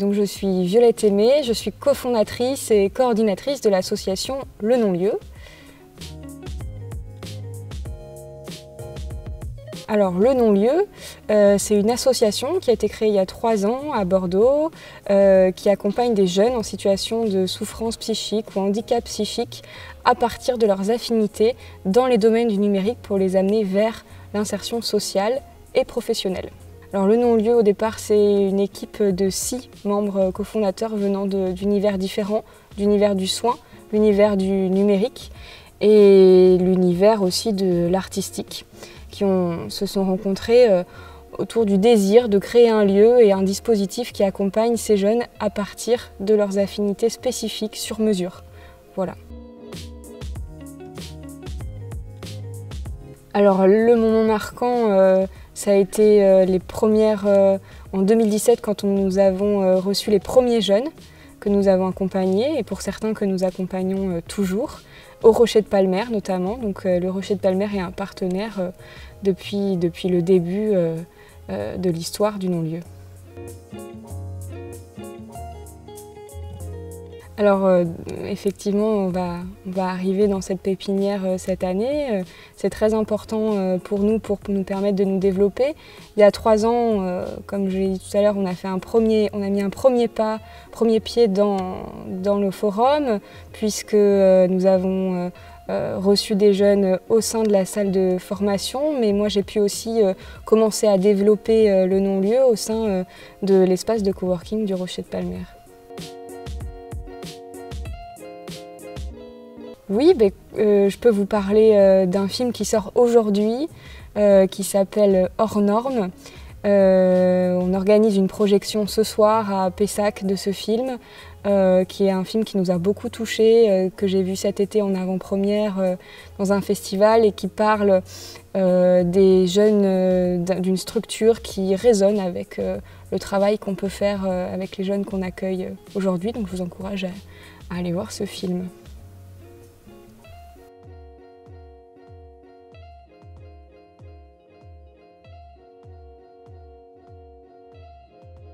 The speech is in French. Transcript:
Je suis Violette Aimé, je suis cofondatrice et coordinatrice de l'association Le Non-Lieu. Alors le non-lieu, euh, c'est une association qui a été créée il y a trois ans à Bordeaux, euh, qui accompagne des jeunes en situation de souffrance psychique ou handicap psychique à partir de leurs affinités dans les domaines du numérique pour les amener vers l'insertion sociale et professionnelle. Alors le non-lieu au départ c'est une équipe de six membres cofondateurs venant d'univers différents, l'univers du soin, l'univers du numérique et l'univers aussi de l'artistique qui se sont rencontrés euh, autour du désir de créer un lieu et un dispositif qui accompagne ces jeunes à partir de leurs affinités spécifiques sur mesure. Voilà. Alors le moment marquant, euh, ça a été euh, les premières en 2017 quand nous avons reçu les premiers jeunes que nous avons accompagnés et pour certains que nous accompagnons toujours au Rocher de Palmer notamment. Donc euh, le Rocher de Palmer est un partenaire euh, depuis, depuis le début euh, de l'histoire du non-lieu. Alors euh, effectivement, on va, arriver dans cette pépinière euh, cette année. Euh, c'est très important pour nous pour nous permettre de nous développer. Il y a trois ans, comme je l'ai dit tout à l'heure, on a fait un premier, on a mis un premier pas, premier pied dans, dans le forum, puisque nous avons reçu des jeunes au sein de la salle de formation, mais moi j'ai pu aussi commencer à développer le non-lieu au sein de l'espace de coworking du Rocher de Palmer. Oui, ben, euh, je peux vous parler euh, d'un film qui sort aujourd'hui, euh, qui s'appelle Hors Normes. on organise une projection ce soir à Pessac de ce film, qui est un film qui nous a beaucoup touchés, que j'ai vu cet été en avant-première dans un festival et qui parle des jeunes d'une structure qui résonne avec le travail qu'on peut faire avec les jeunes qu'on accueille aujourd'hui. Donc je vous encourage à aller voir ce film.